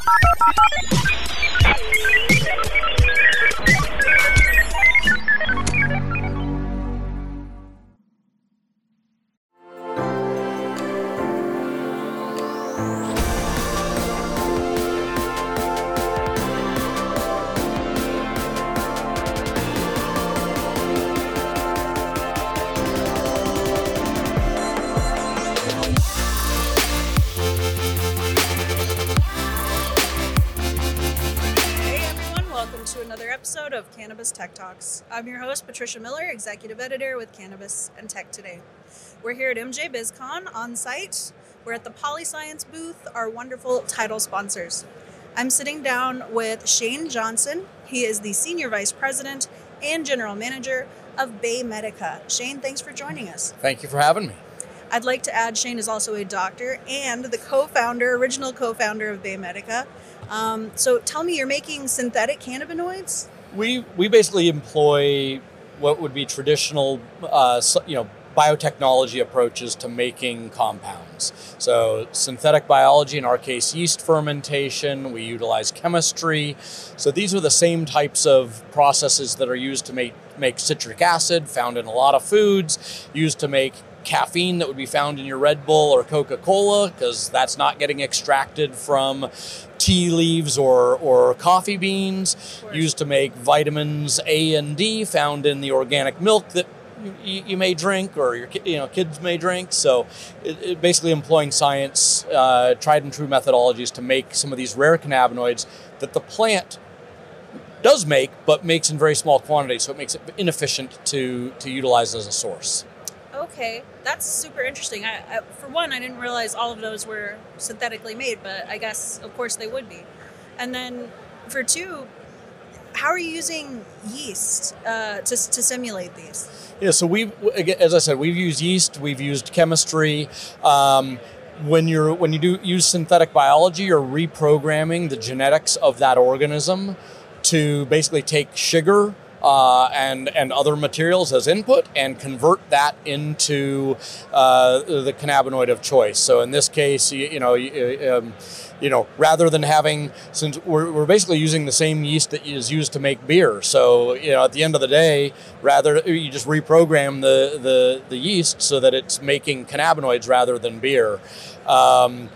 Hey everyone, welcome to another episode of Cannabis Tech Talks. I'm your host, Patricia Miller, Executive Editor with Cannabis and Tech Today. We're here at MJBizCon on site. We're at the Polyscience booth, our wonderful title sponsors. I'm sitting down with Shane Johnson. He is the Senior Vice President and General Manager of Baymedica. Shane, thanks for joining us. Thank you for having me. I'd like to add Shane is also a doctor and the co-founder, original co-founder of Baymedica. Um, so tell me, you're making synthetic cannabinoids? We we basically employ what would be traditional, uh, you know, biotechnology approaches to making compounds. So synthetic biology, in our case, yeast fermentation. We utilize chemistry. So these are the same types of processes that are used to make make citric acid, found in a lot of foods, used to make caffeine that would be found in your Red Bull or Coca Cola, because that's not getting extracted from tea leaves or, or coffee beans, used to make vitamins A and D found in the organic milk that you, you may drink or your you know kids may drink. So, it, it basically employing science, uh, tried and true methodologies to make some of these rare cannabinoids that the plant does make, but makes in very small quantities, so it makes it inefficient to to utilize as a source. Okay, that's super interesting. I, I, for one, I didn't realize all of those were synthetically made, but I guess, of course, they would be. And then for two, how are you using yeast uh, to, to simulate these? Yeah, so we've, as I said, we've used yeast, we've used chemistry. Um, when you're when you do use synthetic biology, you're reprogramming the genetics of that organism to basically take sugar uh, and and other materials as input and convert that into uh, the cannabinoid of choice. So in this case, you, you know. you- Um, you know, rather than having, since we're, we're basically using the same yeast that is used to make beer. So, you know, at the end of the day, rather you just reprogram the, the, the yeast so that it's making cannabinoids rather than beer. Um,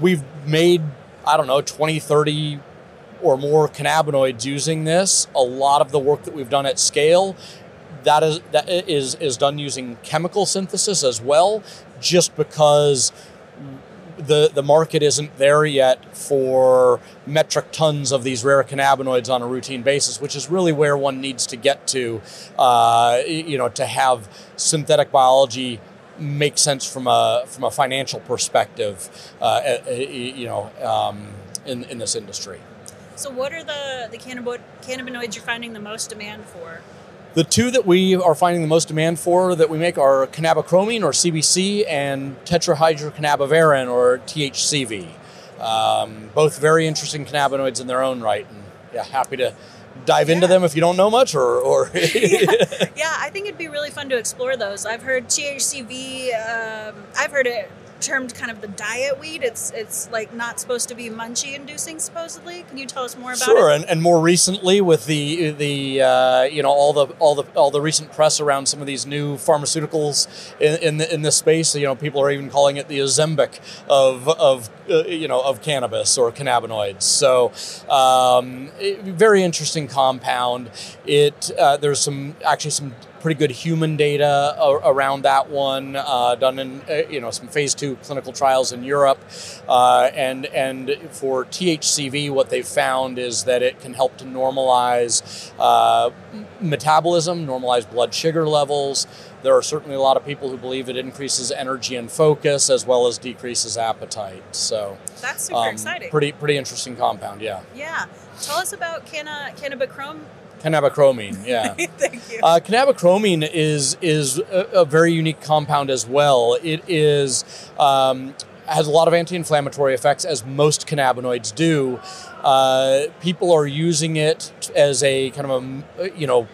we've made, I don't know, 20, 30 or more cannabinoids using this. A lot of the work that we've done at scale that is that is is done using chemical synthesis as well just because the the market isn't there yet for metric tons of these rare cannabinoids on a routine basis, which is really where one needs to get to, uh, you know, to have synthetic biology make sense from a from a financial perspective, uh, you know, um, in in this industry. So, what are the, the cannabinoid, cannabinoids you're finding the most demand for? The two that we are finding the most demand for that we make are cannabichromene or CBC and tetrahydrocannabivarin or THCV. Um, both very interesting cannabinoids in their own right, and yeah, happy to dive into them if you don't know much or. or Yeah, I think it'd be really fun to explore those. I've heard THCV. Um, I've heard it termed kind of the diet weed. It's it's like not supposed to be munchy inducing supposedly. Can you tell us more about Sure, it? and, and more recently with the the uh, you know all the all the all the recent press around some of these new pharmaceuticals in in, the, in this space, you know, people are even calling it the Ozempic of of uh, you know of cannabis or cannabinoids. So um, it- very interesting compound. It uh, there's some actually some pretty good human data around that one uh, done in uh, you know some phase two clinical trials in Europe uh, and and for THCV what they've found is that it can help to normalize uh, metabolism normalize blood sugar levels there are certainly a lot of people who believe it increases energy and focus as well as decreases appetite so That's super um, exciting. pretty pretty interesting compound yeah yeah. Tell us about canna cannabichrome. Cannabichromene yeah Thank you. Uh, cannabichromene is is a, a very unique compound as well. It is um, has a lot of anti-inflammatory effects, as most cannabinoids do. Uh, people are using it as a kind of a you know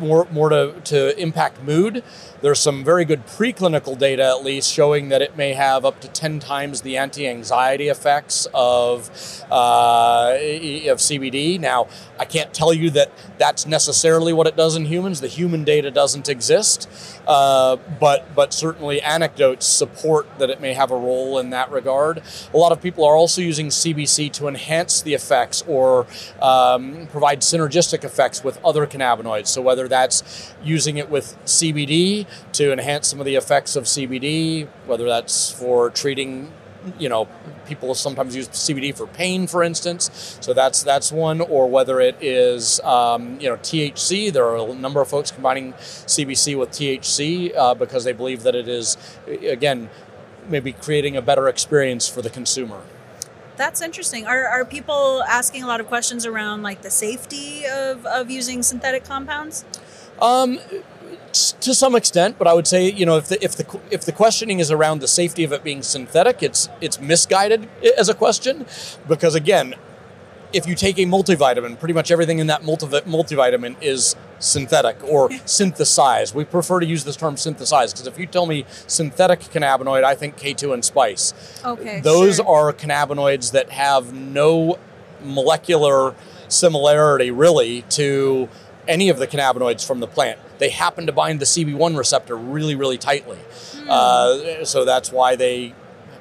more more to, to impact mood. There's some very good preclinical data, at least, showing that it may have up to 10 times the anti-anxiety effects of uh, of CBD. Now, I can't tell you that that's necessarily what it does in humans. The human data doesn't exist, uh, but but certainly anecdotes support that it may have a role in that regard. A lot of people are also using CBC to enhance the effects or um, provide synergistic effects with other cannabinoids. So whether that's using it with CBD to enhance some of the effects of CBD, whether that's for treating you know people sometimes use CBD for pain, for instance. So that's that's one, or whether it is um, you know THC. There are a number of folks combining CBC with THC uh, because they believe that it is again maybe creating a better experience for the consumer. That's interesting. Are, are people asking a lot of questions around like the safety of, of using synthetic compounds? Um, to some extent, but I would say you know if the if the if the questioning is around the safety of it being synthetic, it's it's misguided as a question because again, if you take a multivitamin, pretty much everything in that multivitamin is synthetic or synthesized. We prefer to use this term synthesized because if you tell me synthetic cannabinoid, I think K2 and spice. Okay. Those sure. are cannabinoids that have no molecular similarity really to any of the cannabinoids from the plant. They happen to bind the CB1 receptor really, really tightly. Mm. Uh, so that's why they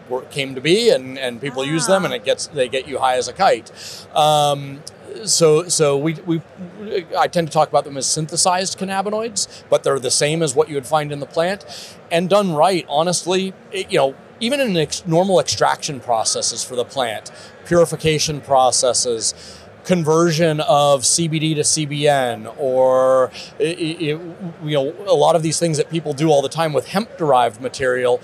were, came to be, and, and people ah. use them, and it gets they get you high as a kite. Um, so so we, we I tend to talk about them as synthesized cannabinoids, but they're the same as what you would find in the plant, and done right. Honestly, it, you know, even in ex- normal extraction processes for the plant, purification processes conversion of CBD to CBN, or it, it, you know a lot of these things that people do all the time with hemp derived material.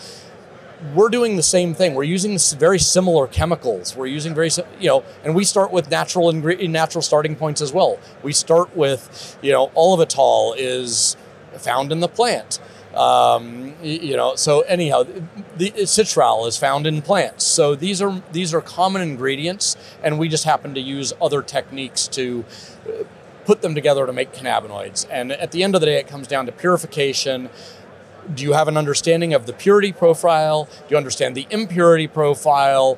We're doing the same thing. We're using very similar chemicals. We're using very you know, and we start with natural ingredient, natural starting points as well. We start with you know, olivetol is found in the plant. Um, you know, so anyhow, the citral is found in plants. So these are these are common ingredients, and we just happen to use other techniques to uh, put them together to make cannabinoids. And at the end of the day, it comes down to purification. Do you have an understanding of the purity profile? Do you understand the impurity profile?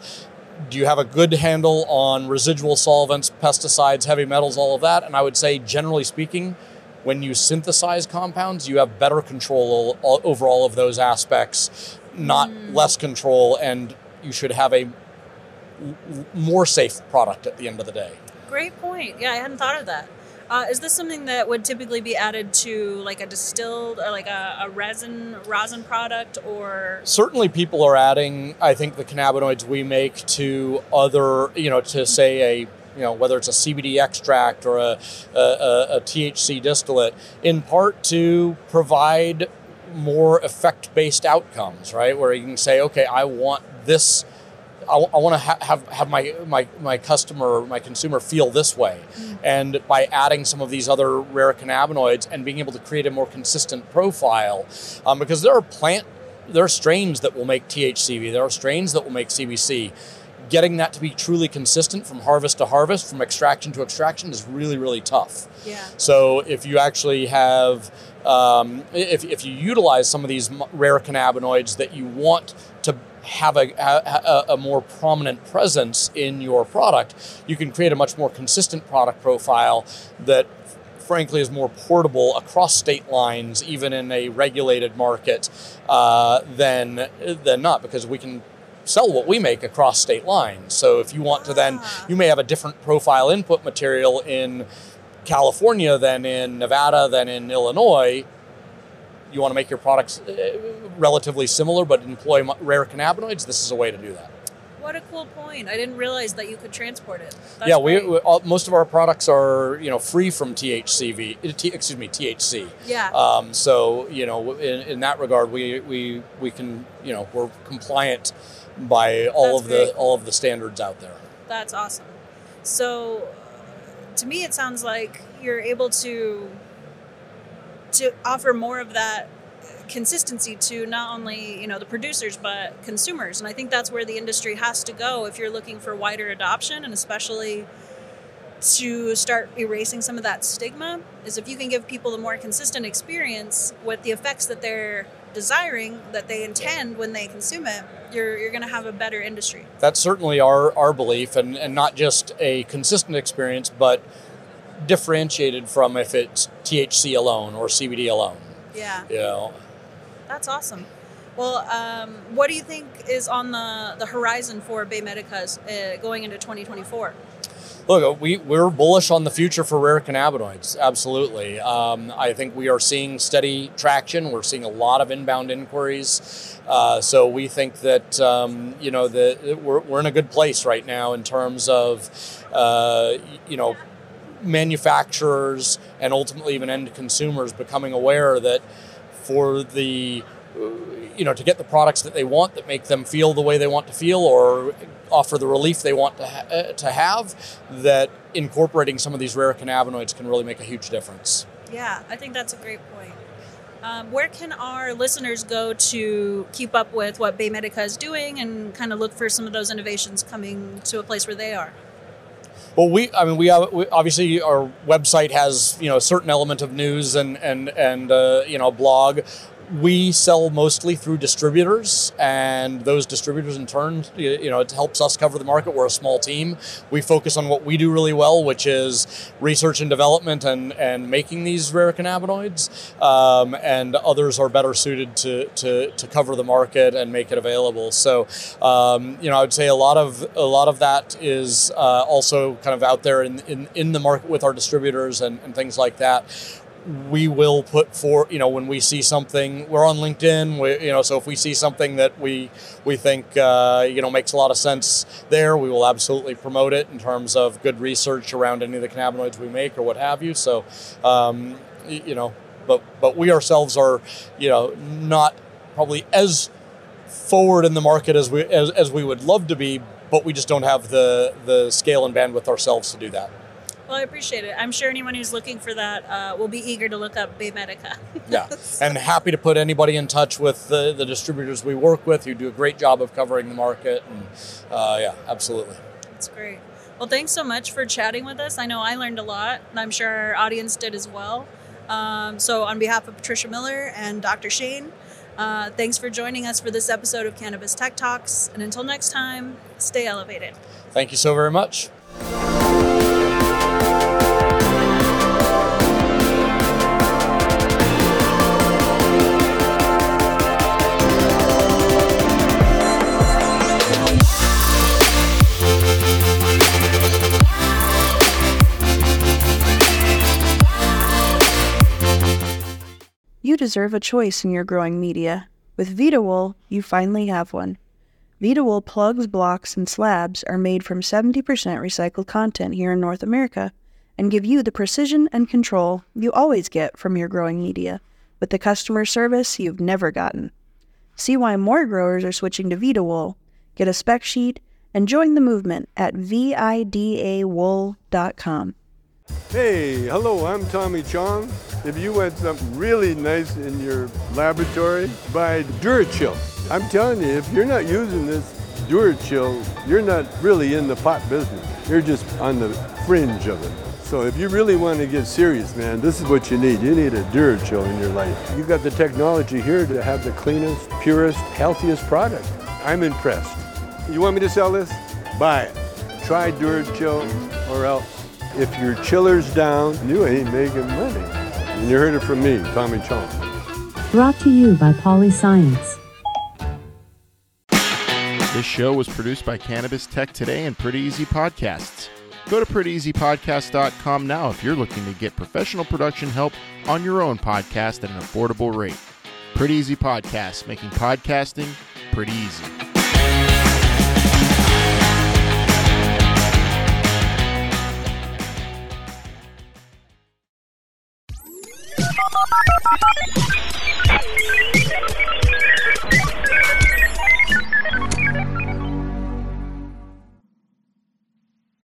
Do you have a good handle on residual solvents, pesticides, heavy metals, all of that? And I would say, generally speaking, when you synthesize compounds, you have better control over all of those aspects, not mm. less control, and you should have a more safe product at the end of the day. Great point. Yeah, I hadn't thought of that. Uh, is this something that would typically be added to like a distilled or like a, a, resin rosin product or certainly people are adding i think the cannabinoids we make to other you know to say a you know, whether it's a CBD extract or a, a, a THC distillate, in part to provide more effect based outcomes, right? Where you can say, okay, I want this. I, I want to ha- have have my, my my customer, my consumer feel this way, mm-hmm. and by adding some of these other rare cannabinoids and being able to create a more consistent profile, um, because there are plant, there are strains that will make THCV, there are strains that will make CBC getting that to be truly consistent from harvest to harvest, from extraction to extraction, is really, really tough. Yeah. So if you actually have, um, if, if you utilize some of these rare cannabinoids that you want to have a, a, a, more prominent presence in your product, you can create a much more consistent product profile that frankly is more portable across state lines, even in a regulated market, uh, than than not, because we can sell what we make across state lines. So if you want to then, ah. you may have a different profile input material in California than in Nevada than in Illinois. You want to make your products uh, relatively similar but employ rare cannabinoids. This is a way to do that. What a cool point! I didn't realize that you could transport it. That's yeah, we, we all, most of our products are you know free from THCV. Uh, T, excuse me, THC. Yeah. Um, so you know, in, in that regard, we we we can you know we're compliant by all That's of the all of the standards out there. That's awesome. So, to me, it sounds like you're able to to offer more of that consistency to not only you know the producers but consumers and i think that's where the industry has to go if you're looking for wider adoption and especially to start erasing some of that stigma is if you can give people a more consistent experience with the effects that they're desiring that they intend when they consume it you're, you're going to have a better industry. That's certainly our, our belief, and, and not just a consistent experience, but differentiated from if it's THC alone or CBD alone. yeah. You know, that's awesome. Well um, what do you think is on the, the horizon for Baymedica's uh, going into 2024 Look, we, we're bullish on the future for rare cannabinoids. Absolutely. Um, I think we are seeing steady traction. We're seeing a lot of inbound inquiries. Uh, so we think that, um, you know, the, we're, we're in a good place right now in terms of, uh, you know, manufacturers and ultimately even end consumers becoming aware that for the you know to get the products that they want that make them feel the way they want to feel or offer the relief they want to, ha- uh, to have that incorporating some of these rare cannabinoids can really make a huge difference Yeah, I think that's a great point. Um, where can our listeners go to keep up with what Baymedica is doing and kind of look for some of those innovations coming to a place where they are? Well, we, I mean, we, have, we obviously our website has you know a certain element of news and and and uh, you know blog. We sell mostly through distributors, and those distributors in turn, you know, it helps us cover the market. We're a small team. We focus on what we do really well, which is research and development and and making these rare cannabinoids. Um, and others are better suited to, to to cover the market and make it available. So, um, you know, I would say a lot of a lot of that is uh, also kind of out there in, in in the market with our distributors and, and things like that we will put for you know when we see something we're on linkedin we, you know so if we see something that we we think uh, you know makes a lot of sense there we will absolutely promote it in terms of good research around any of the cannabinoids we make or what have you. So um, you know but but we ourselves are you know not probably as forward in the market as we as, as we would love to be but we just don't have the the scale and bandwidth ourselves to do that Well, I appreciate it. I'm sure anyone who's looking for that uh, will be eager to look up Baymedica. yeah and happy to put anybody in touch with the, the distributors we work with who do a great job of covering the market and uh, yeah absolutely That's great. Well, thanks so much for chatting with us. I know I learned a lot, and I'm sure our audience did as well. Um, so, on behalf of Patricia Miller and Dr. Shane, uh, thanks for joining us for this episode of Cannabis Tech Talks. And until next time, stay elevated. thank you so very much You deserve a choice in your growing media. With VidaWool, you finally have one. VidaWool plugs, blocks, and slabs are made from 70% recycled content here in North America and give you the precision and control you always get from your growing media with the customer service you've never gotten. See why more growers are switching to VidaWool. Get a spec sheet and join the movement at vidawool.com. Hey, hello, I'm Tommy Chong. If you want something really nice in your laboratory, buy DuraChill. I'm telling you, if you're not using this DuraChill, you're not really in the pot business. You're just on the fringe of it. So if you really want to get serious, man, this is what you need. You need a DuraChill in your life. You've got the technology here to have the cleanest, purest, healthiest product. I'm impressed. You want me to sell this? Buy it. Try DuraChill or else. If your chiller's down, you ain't making money. And you heard it from me, Tommy Chong. Brought to you by Polyscience. This show was produced by Cannabis Tech Today and Pretty Easy Podcasts. Go to prettyeasypodcast.com now if you're looking to get professional production help on your own podcast at an affordable rate. Pretty Easy Podcasts, making podcasting pretty easy.